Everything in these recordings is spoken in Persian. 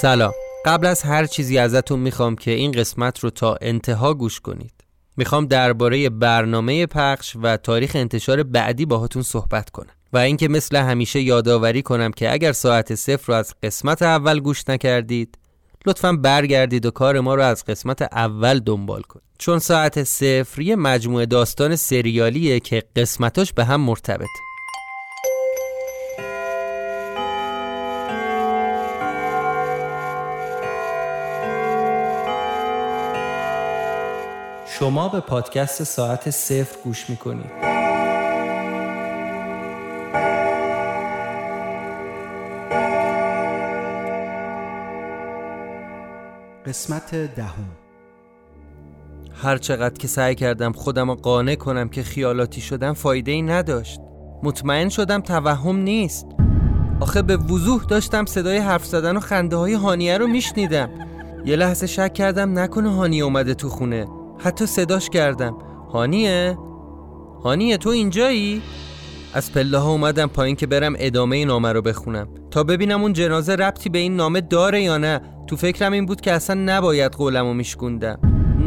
سلام. قبل از هر چیزی ازتون می‌خوام که این قسمت رو تا انتها گوش کنید. می‌خوام درباره برنامه پخش و تاریخ انتشار بعدی باهاتون صحبت کنم. و اینکه مثل همیشه یادآوری کنم که اگر ساعت صفر رو از قسمت اول گوش نکردید لطفا برگردید و کار ما رو از قسمت اول دنبال کنید. چون ساعت صفر یه مجموعه داستان سریالیه که قسمتاش به هم مرتبطه. شما به پادکست ساعت صفر گوش می‌کنید. قسمت دهم. هر چقدر که سعی کردم خودم رو قانع کنم که خیالاتی شدم فایده ای نداشت. مطمئن شدم توهم نیست. آخه به وضوح داشتم صدای حرف زدن و خنده های هانیه رو میشنیدم. یه لحظه شک کردم نکنه هانیه اومده تو خونه. حتی صداش کردم. هانیه؟ هانیه تو اینجایی؟ از پله ها اومدم پایین که برم ادامه نامه رو بخونم. تا ببینم اون جنازه ربطی به این نامه داره یا نه. تو فکرم این بود که اصلا نباید قولم رو میشکوندم.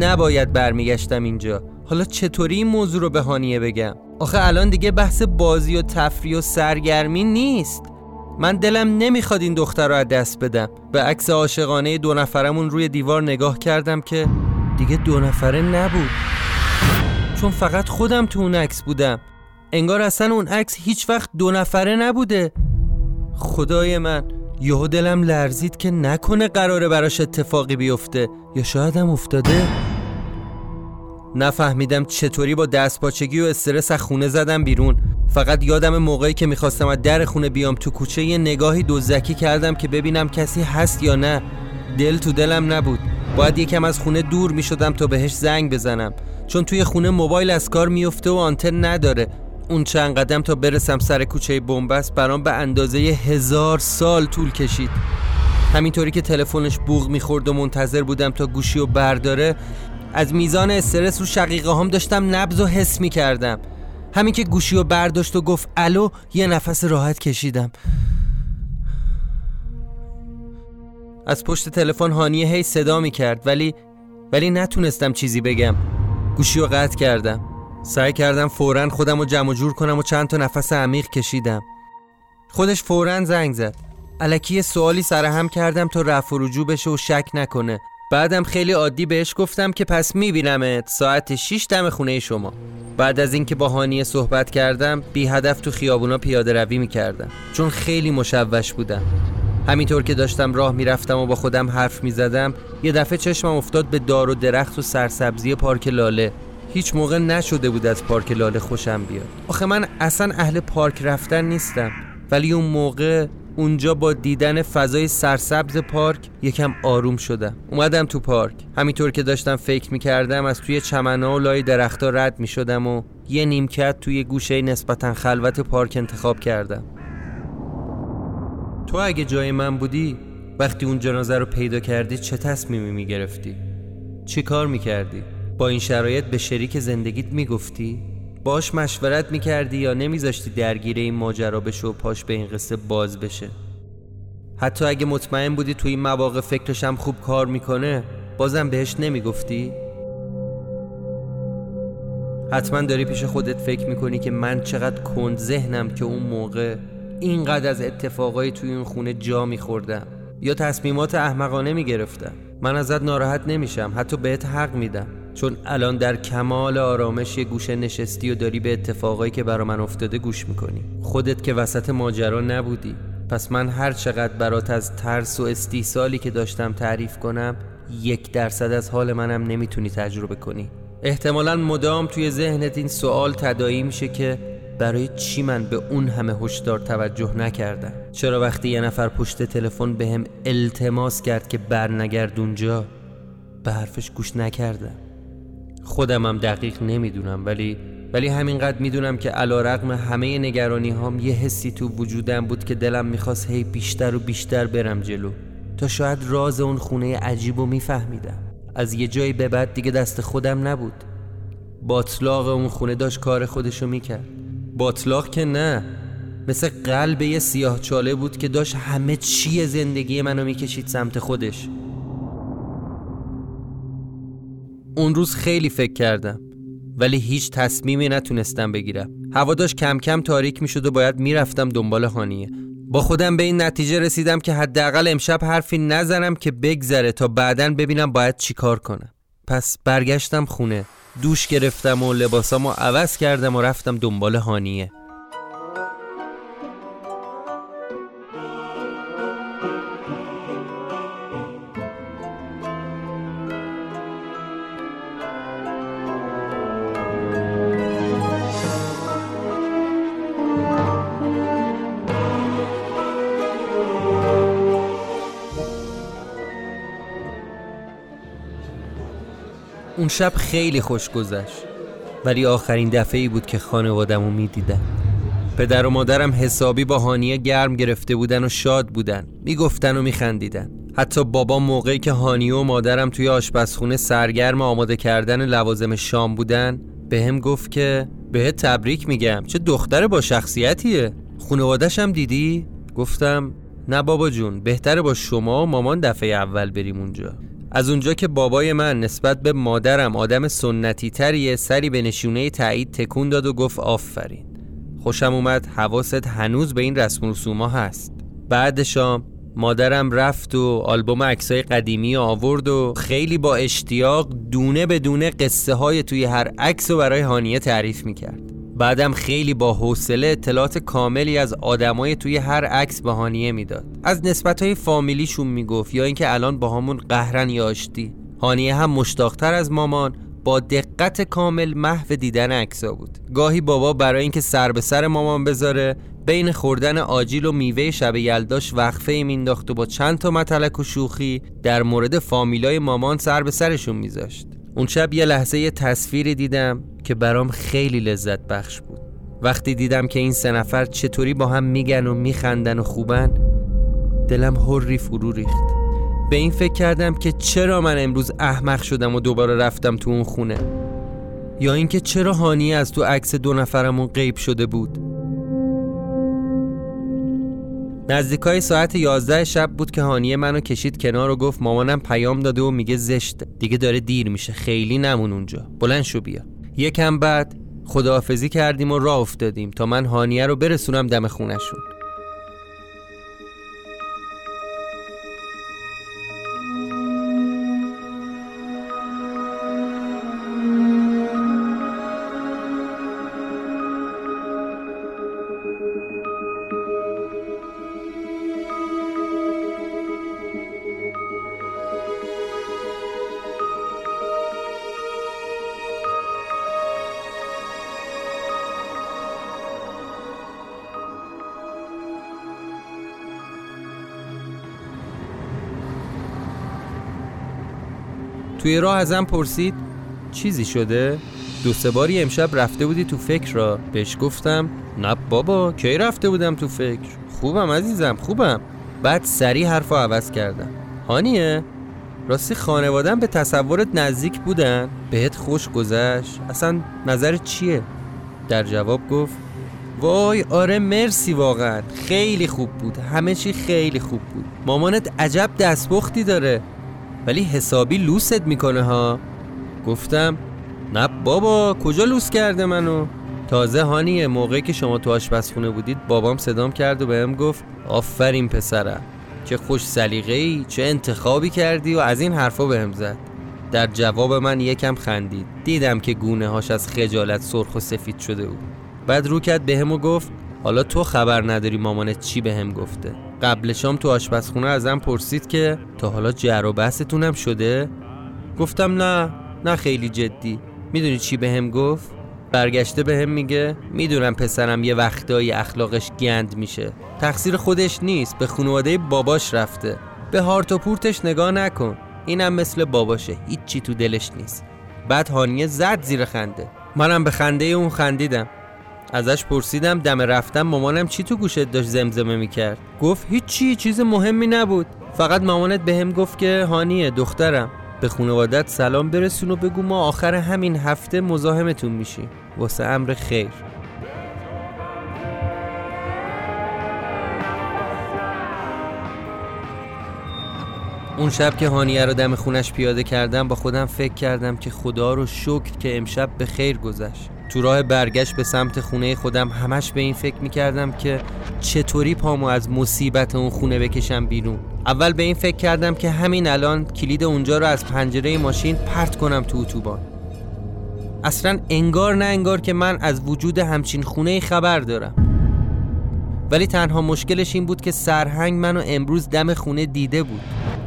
نباید برمیگشتم اینجا. حالا چطوری این موضوع رو به هانیه بگم؟ آخه الان دیگه بحث بازی و تفریح و سرگرمی نیست. من دلم نمی‌خواد این دختر رو از دست بدم. به عکس عاشقانه دو نفرمون روی دیوار نگاه کردم که دیگه دو نفره نبود. چون فقط خودم تو اون عکس بودم. انگار اصلا اون عکس هیچ وقت دو نفره نبوده. خدای من یهو دلم لرزید که نکنه قراره براش اتفاقی بیفته. یا شاید هم افتاده. نفهمیدم چطوری با دستپاچگی و استرس از خونه زدم بیرون. فقط یادم موقعی که می‌خواستم از در خونه بیام تو کوچه یه نگاهی دزدکی کردم که ببینم کسی هست یا نه. دل تو دلم نبود. باید یکم از خونه دور می شدم تا بهش زنگ بزنم. چون توی خونه موبایل از کار میفته و آنتن نداره. اون چند قدم تا برسم سر کوچه بنبست برام به اندازه هزار سال طول کشید. همینطوری که تلفنش بوغ می‌خورد و منتظر بودم تا گوشی و برداره از میزان استرس رو شقیقه هم داشتم نبز و حس می‌کردم. همین که گوشی و برداشت و گفت الو؟ یه نفس راحت کشیدم. از پشت تلفن هانیه هی صدا می کرد ولی ولی نتونستم چیزی بگم. گوشی رو قطع کردم. سعی کردم فورا خودم رو جمع جور کنم و چند تا نفس عمیق کشیدم. خودش فورا زنگ زد. علکی سوالی سرهم کردم تا رفع و رجوع بشه و شک نکنه. بعدم خیلی عادی بهش گفتم که پس میبینمت ساعت 6 دم خونه شما. بعد از اینکه با هانیه صحبت کردم بی هدف تو خیابونا پیاده روی می‌کردم. چون خیلی مشوش بودم. همینطور که داشتم راه می‌رفتم و با خودم حرف می‌زدم یه دفعه چشمم افتاد به دار و درخت و سرسبزی پارک لاله. هیچ موقع نشده بود از پارک لاله خوشم بیاد. آخه من اصلا اهل پارک رفتن نیستم. ولی اون موقع اونجا با دیدن فضای سرسبز پارک یکم آروم شدم. اومدم تو پارک. همینطور که داشتم فکر می‌کردم از توی چمنا و لای درختها رد می‌شدم و یه نیمکت توی گوشه نسبتا خلوت پارک انتخاب کردم. تو اگه جای من بودی وقتی اون جنازه رو پیدا کردی چه تصمیمی می‌گرفتی؟ چی کار می‌کردی؟ با این شرایط به شریک زندگیت می‌گفتی؟ باش مشورت می‌کردی یا نمیذاشتی درگیر این ماجرا بشه و پاش به این قصه باز بشه؟ حتی اگه مطمئن بودی تو این مواقع فکرشم خوب کار می‌کنه بازم بهش نمی‌گفتی؟ حتما داری پیش خودت فکر می‌کنی که من چقدر کند ذهنم که اون موقع اینقدر از اتفاقای توی اون خونه جا میخوردم. یا تصمیمات احمقانه می‌گرفتم. من ازت ناراحت نمیشم حتی بهت حق میدم. چون الان در کمال آرامش یه گوشه نشستی و داری به اتفاقایی که برا من افتاده گوش می‌کنی. خودت که وسط ماجرا نبودی. پس من هر چقدر برات از ترس و استیصالی که داشتم تعریف کنم یک درصد از حال منم نمی‌تونی تجربه کنی. احتمالا مدام توی ذهنت این سوال تدایی میشه که برای چی من به اون همه هشدار توجه نکردم؟ چرا وقتی یه نفر پشت تلفن به هم التماس کرد که برنگرد اونجا به حرفش گوش نکردم. خودمم دقیق نمی‌دونم ولی ولی همینقدر می‌دونم که علا رقم همه نگرانی هام یه حسی تو وجودم بود که دلم می‌خواست هی بیشتر و بیشتر برم جلو. تا شاید راز اون خونه عجیب و میفهمیدم. از یه جایی به بعد دیگه دست خودم نبود. باطلاق اون خونه داشت کار خودشو می‌کرد. باطلاق که نه. مثل قلب یه سیاه چاله بود که داشت همه چی زندگی منو می‌کشید سمت خودش. اون روز خیلی فکر کردم ولی هیچ تصمیمی نتونستم بگیرم. هوا داشت کم کم تاریک می‌شد و باید می‌رفتم دنبال هانیه. با خودم به این نتیجه رسیدم که حداقل امشب حرفی نزنم که بگذره تا بعدا ببینم باید چیکار کنم. پس برگشتم خونه. دوش گرفتم و لباسامو عوض کردم و رفتم دنبال هانیه. اون شب خیلی خوش گذشت. ولی آخرین دفعه ای بود که خانوادم رو می‌دیدم. پدر و مادرم حسابی با هانیه گرم گرفته بودن و شاد بودن. می‌گفتن و میخندیدن. حتی بابا موقعی که هانیه و مادرم توی آشپزخونه سرگرم آماده کردن لوازم شام بودن به هم گفت که به تبریک میگم. چه دختر با شخصیتیه. خانوادش هم دیدی؟ گفتم نه بابا جون بهتره با شما و مامان دفعه اول بریم اونجا. از اونجا که بابای من نسبت به مادرم آدم سنتی تریه سری به نشونه تایید تکون داد و گفت آفرین. خوشم اومد حواست هنوز به این رسم رسوما هست. بعد شام مادرم رفت و آلبوم عکسای قدیمی آورد و خیلی با اشتیاق دونه به دونه قصه های توی هر عکس و برای هانیه تعریف می‌کرد. بعدم خیلی با حوصله اطلاعات کاملی از آدمای توی هر عکس به هانیه می‌داد. از نسبت های فامیلیشون می‌گفت یا اینکه الان با همون قهرن یا آشتی. هانیه هم مشتاقتر از مامان با دقت کامل محو دیدن عکسا بود. گاهی بابا برای اینکه سر به سر مامان بذاره بین خوردن آجیل و میوه شب یلداش وقفه ای مینداخت و با چند تا متلک و شوخی در مورد فامیلای مامان سر به سرشون میذاشت. اون شب یه لحظه تصویری دیدم که برام خیلی لذت بخش بود. وقتی دیدم که این سه نفر چطوری با هم میگن و میخندن و خوبن دلم هری فرو ریخت. به این فکر کردم که چرا من امروز احمق شدم و دوباره رفتم تو اون خونه؟ یا اینکه چرا هانی از تو عکس دو نفرمون غیب شده بود؟ نزدیکای ساعت 11 شب بود که هانیه منو کشید کنار و گفت مامانم پیام داده و میگه زشته. دیگه داره دیر میشه. خیلی نمون اونجا. بلند شو بیا. یکم بعد خداحافظی کردیم و راه افتادیم تا من هانیه رو برسونم دم خونشون توی راه ازم پرسید چیزی شده؟ دو سه باری امشب رفته بودی تو فکر را. بهش گفتم نه بابا کی رفته بودم تو فکر؟ خوبم عزیزم خوبم. بعد سری حرف عوض کردم. هانیه راستی خانوادم به تصورت نزدیک بودن؟ بهت خوش گذشت؟ اصلا نظر چیه؟ در جواب گفت وای آره مرسی واقعا. خیلی خوب بود. همه چی خیلی خوب بود. مامانت عجب دستبختی داره. ولی حسابی لوست می‌کنه ها. گفتم نه بابا کجا لوس کرده منو؟ تازه هانیه موقعی که شما تو آشپزخونه بودید بابام صدام کرد و بهم گفت آفرین پسرم چه خوش سلیقه ای چه انتخابی کردی و از این حرفا بهم زد. در جواب من یکم خندید. دیدم که گونه هاش از خجالت سرخ و سفید شده بود. بعد رو کرد بهم و گفت حالا تو خبر نداری مامانت چی بهم گفته؟ قبل شام تو آشپزخونه ازم پرسید که تا حالا جر و بحثتونم شده؟ گفتم نه نه خیلی جدی. می‌دونی چی بهم هم گفت؟ برگشته بهم هم میگه می‌دونم پسرم یه وقتایی اخلاقش گند میشه. تقصیر خودش نیست به خانواده باباش رفته. به هارت و پورتش نگاه نکن. اینم مثل باباشه هیچی تو دلش نیست. بعد هانیه زد زیر خنده. منم به خنده اون خندیدم. ازش پرسیدم دم رفتم مامانم چی تو گوشت داشت زمزمه می‌کرد؟ گفت هیچی چیز مهمی نبود. فقط مامانت به هم گفت که هانیه دخترم. به خانوادت سلام برسون و بگو ما آخر همین هفته مزاحمتون میشیم. واسه امر خیر. اون شب که هانیه رو دم خونش پیاده کردم با خودم فکر کردم که خدا رو شکر که امشب به خیر گذشت. تو راه برگشت به سمت خونه خودم همش به این فکر می‌کردم که چطوری پامو از مصیبت اون خونه بکشم بیرون. اول به این فکر کردم که همین الان کلید اونجا رو از پنجره ماشین پرت کنم تو اتوبان. اصلا انگار نه انگار که من از وجود همچین خونه خبر دارم. ولی تنها مشکلش این بود که سرهنگ منو امروز دم خونه دیده بود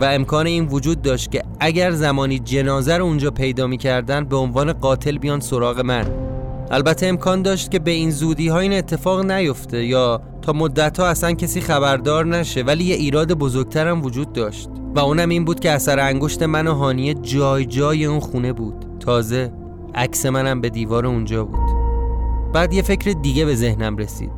و امکان این وجود داشت که اگر زمانی جنازه رو اونجا پیدا می‌کردن به عنوان قاتل بیان سراغ من. البته امکان داشت که به این زودی ها این اتفاق نیفته یا تا مدت ها اصلا کسی خبردار نشه ولی یه ایراد بزرگترم وجود داشت. و اونم این بود که اثر انگشت من و هانیه جای جای اون خونه بود. تازه عکس منم به دیوار اونجا بود. بعد یه فکر دیگه به ذهنم رسید.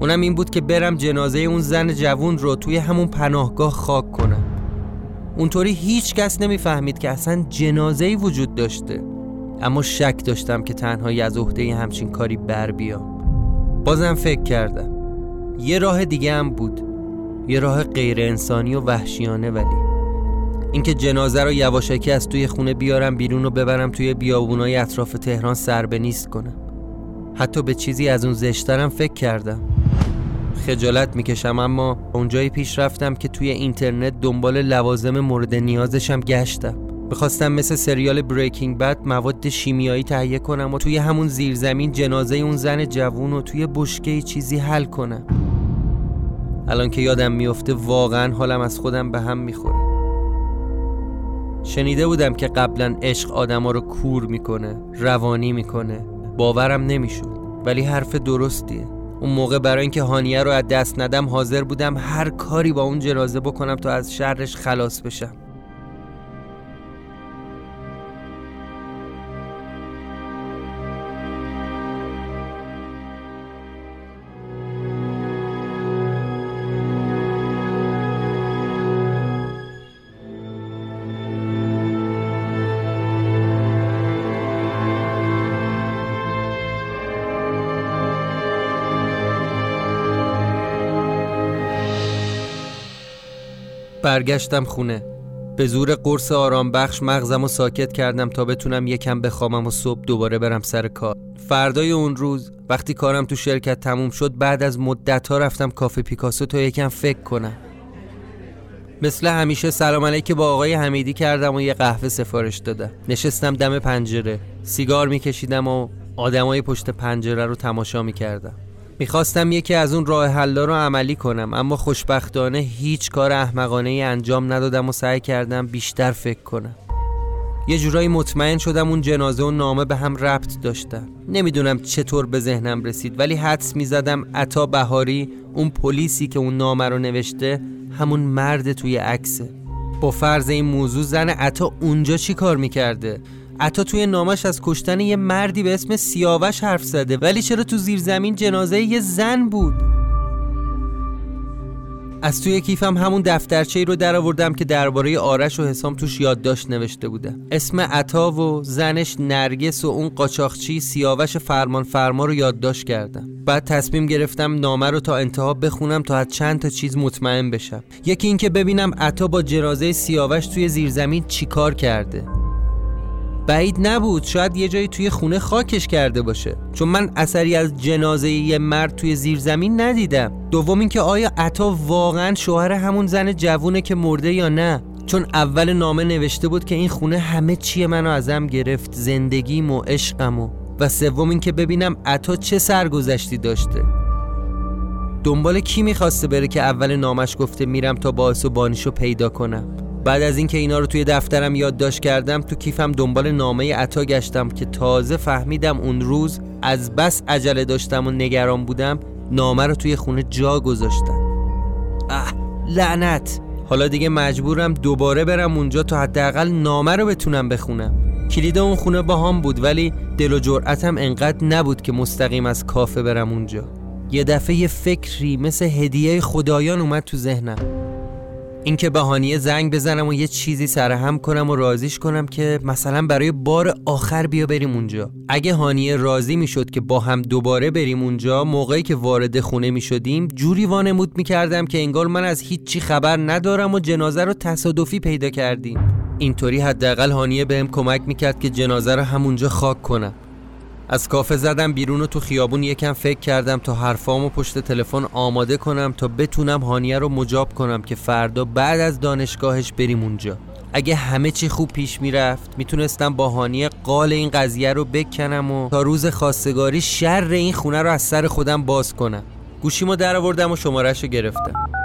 اونم این بود که برم جنازه اون زن جوون رو توی همون پناهگاه خاک کنم. اونطوری هیچ کس نمی‌فهمید که اصلا جنازه وجود داشته. اما شک داشتم که تنهایی از عهده همچین کاری بر بیام. بازم فکر کردم. یه راه دیگه هم بود. یه راه غیر انسانی و وحشیانه ولی. اینکه جنازه رو یواشکی از توی خونه بیارم بیرون و ببرم توی بیابونای اطراف تهران سر به نیست کنم. حتی به چیزی از اون زشترم فکر کردم. خجالت می‌کشم اما اونجایی پیش رفتم که توی اینترنت دنبال لوازم مورد نیازشم گشتم. می‌خواستم مثل سریال بریکینگ بد مواد شیمیایی تهیه کنم و توی همون زیرزمین جنازه اون زن جوون و توی بشکه چیزی حل کنم. الان که یادم میفته واقعا حالم از خودم به هم می‌خوره. شنیده بودم که قبلا عشق آدما رو کور می‌کنه روانی می‌کنه. باورم نمی‌شد ولی حرف درستیه. اون موقع برای اینکه هانیه رو از دست ندم حاضر بودم هر کاری با اون جنازه بکنم تا از شرش خلاص بشم. برگشتم خونه. به زور قرص آرام بخش مغزم و ساکت کردم تا بتونم یکم بخوامم و صبح دوباره برم سر کار. فردای اون روز وقتی کارم تو شرکت تموم شد بعد از مدت ها رفتم کافه پیکاسو تا یکم فکر کنم. مثل همیشه سلام علیک با آقای حمیدی کردم و یه قهوه سفارش دادم. نشستم دم پنجره. سیگار میکشیدم و آدمای پشت پنجره رو تماشا می‌کردم. می‌خواستم یکی از اون راه حلا رو عملی کنم اما خوشبختانه هیچ کار احمقانه ای انجام ندادم و سعی کردم بیشتر فکر کنم. یه جورایی مطمئن شدم اون جنازه و نامه به هم ربط داشتم نمی‌دونم چطور به ذهنم رسید ولی حدس می‌زدم عطا بهاری اون پلیسی که اون نامه رو نوشته همون مرد توی عکسه. با فرض این موضوع زن عطا اونجا چی کار می‌کرده؟ عطا توی نامش از کشتن یه مردی به اسم سیاوش حرف زده. ولی چرا تو زیر زمین جنازه یه زن بود؟ از توی کیفم همون دفترچه ای رو در آوردم که درباره آرش و حسام توش یادداشت نوشته بودم اسم عطا و زنش نرگس و اون قاچاقچی سیاوش فرمان فرما رو یادداشت کردم. بعد تصمیم گرفتم نامه رو تا انتها بخونم تا از چند تا چیز مطمئن بشم. یکی اینکه ببینم عطا با جنازه سیاوش توی زیرزمین چیکار کرده. بعید نبود. شاید یه جایی توی خونه خاکش کرده باشه. چون من اثری از جنازه یه مرد توی زیر زمین ندیدم. دوم اینکه آیا عطا واقعا شوهر همون زن جوونه که مرده یا نه؟ چون اول نامه نوشته بود که این خونه همه چیه منو ازم گرفت. زندگیم و عشقم و و سوم اینکه ببینم عطا چه سرگذشتی داشته. دنبال کی می‌خواسته بره که اول نامش گفته میرم تا باعث و بانیشو پیدا کنم؟ بعد از اینکه اینا رو توی دفترم یادداشت کردم تو کیفم دنبال نامه عطا گشتم که تازه فهمیدم اون روز از بس عجله داشتم و نگران بودم نامه رو توی خونه جا گذاشتم. اه لعنت! حالا دیگه مجبورم دوباره برم اونجا تا حداقل نامه رو بتونم بخونم. کلید اون خونه با هم بود ولی دل و جرأتم انقدر نبود که مستقیم از کافه برم اونجا. یه دفعه یه فکری مثل هدیه خدایان اومد تو ذهنم. اینکه به هانیه زنگ بزنم و یه چیزی سرهم کنم و رازیش کنم که مثلا برای بار آخر بیا بریم اونجا. اگه هانیه راضی می‌شد که با هم دوباره بریم اونجا موقعی که وارد خونه می‌شدیم جوری وانمود می‌کردم که انگار من از هیچی خبر ندارم و جنازه رو تصادفی پیدا کردیم. اینطوری حداقل هانیه بهم کمک می‌کرد که جنازه رو همونجا خاک کنم. از کافه زدم بیرون و تو خیابون یکم فکر کردم تا حرفامو پشت تلفن آماده کنم تا بتونم هانیه رو مجاب کنم که فردا بعد از دانشگاهش بریم اونجا. اگه همه چی خوب پیش می‌رفت می‌تونستم با هانیه قال این قضیه رو بکنم و تا روز خواستگاری شر این خونه رو از سر خودم باز کنم. گوشیمو در آوردم و شمارش رو گرفتم.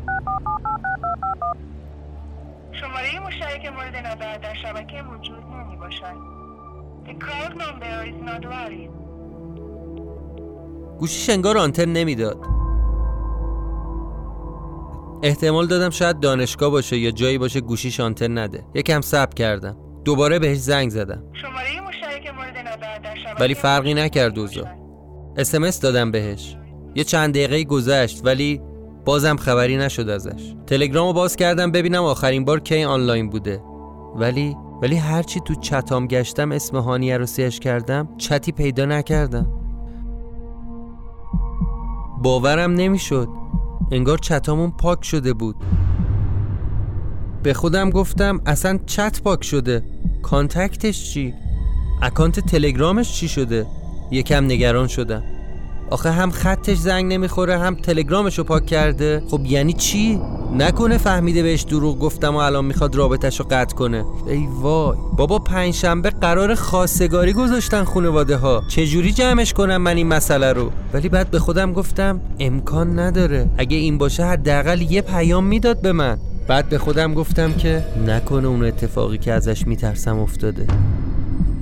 گوشیش انگار آنتن نمی‌داد. احتمال دادم شاید دانشگاه باشه یا جایی باشه گوشیش آنتن نده. یکم صبر کردم. دوباره بهش زنگ زدم. شماره مشترک مورد در ولی فرقی نکرد باشد. اسمس دادم بهش. یه چند دقیقه گذشت ولی بازم خبری نشد ازش. تلگرامو باز کردم ببینم آخرین بار کی آنلاین بوده. ولی ولی هرچی تو چتام گشتم اسم هانیه رو سرچ کردم چتی پیدا نکردم. باورم نمی‌شد انگار چتامون پاک شده بود به خودم گفتم اصلا چت پاک شده کانتکتش چی؟ اکانت تلگرامش چی شده؟ یکم نگران شدم آخه هم خطش زنگ نمی‌خوره هم تلگرامش رو پاک کرده. خب یعنی چی؟ نکنه فهمیده بهش دروغ گفتم و الان می‌خواد رابطش رو قطع کنه. ای وای. بابا پنجشنبه قرار خواستگاری گذاشتن خانواده ها چجوری جمعش کنم من این مسئله رو؟ ولی بعد به خودم گفتم امکان نداره. اگه این باشه حداقل یه پیام می‌داد به من. بعد به خودم گفتم که نکنه اون اتفاقی که ازش میترسم افتاده.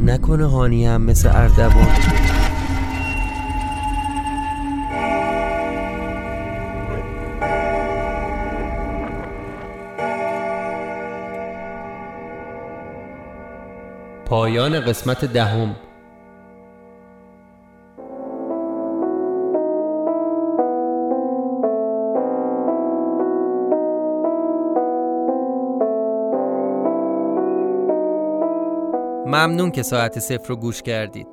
نکنه هانی هم مثل اردوان پایان قسمت دهم. ممنون که ساعت صفر رو گوش کردید.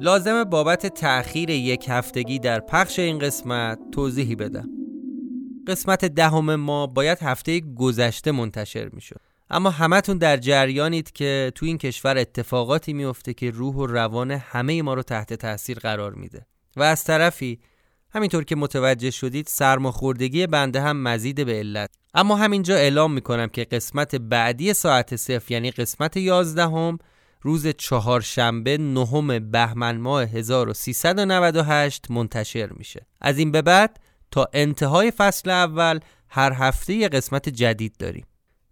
لازمه بابت تأخیر یک هفتگی در پخش این قسمت توضیحی بدم. قسمت دهم ما باید هفته گذشته منتشر می‌شد. اما همتون در جریانید که تو این کشور اتفاقاتی میفته که روح و روان همه ما رو تحت تاثیر قرار میده. و از طرفی همینطور که متوجه شدید سرماخوردگی بنده هم مزید به علت. اما همینجا اعلام می‌کنم که قسمت بعدی ساعت صفر یعنی قسمت یازدهم روز چهارشنبه نهم بهمن ماه 1398 منتشر میشه. از این به بعد تا انتهای فصل اول هر هفته یه قسمت جدید داریم.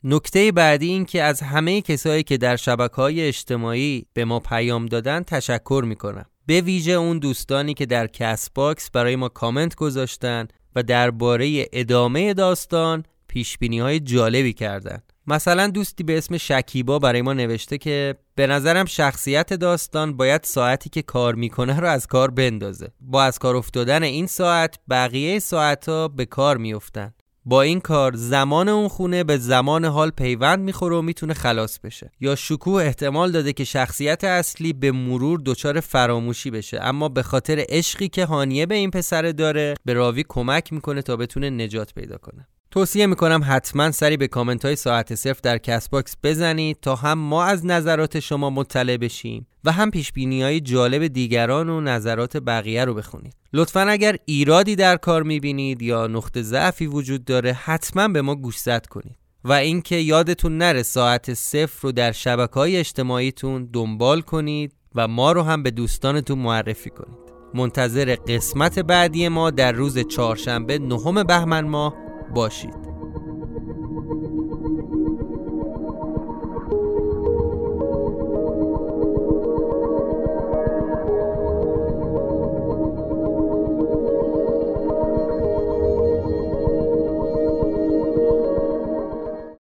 نکته بعدی این که از همه کسایی که در شبکه های اجتماعی به ما پیام دادن تشکر می‌کنم. به ویژه اون دوستانی که در CastBox برای ما کامنت گذاشتن و درباره ادامه داستان پیش های جالبی کردن. مثلا دوستی به اسم شکیبا برای ما نوشته که به نظرم شخصیت داستان باید ساعتی که کار می‌کنه رو از کار بندازه. با از کار افتادن این ساعت بقیه ساعتها به کار میافتن. با این کار زمان اون خونه به زمان حال پیوند می‌خوره و می‌تونه خلاص بشه. یا شکوه احتمال داده که شخصیت اصلی به مرور دچار فراموشی بشه. اما به خاطر عشقی که هانیه به این پسر داره به راوی کمک می‌کنه تا بتونه نجات پیدا کنه. توصیه می‌کنم حتما سری به کامنت های ساعت صفر در CastBox بزنید تا هم ما از نظرات شما مطلع بشیم و هم پیش های جالب دیگران و نظرات بقیه رو بخونید. لطفا اگر ایرادی در کار می‌بینید یا نقطه ضعفی وجود داره حتما به ما گوشزد کنید. و اینکه یادتون نره ساعت صفر رو در شبکه های اجتماعیتون دنبال کنید و ما رو هم به دوستانتون معرفی کنید. منتظر قسمت بعدی ما در روز چهارشنبه نهم بهمن ماه باشید.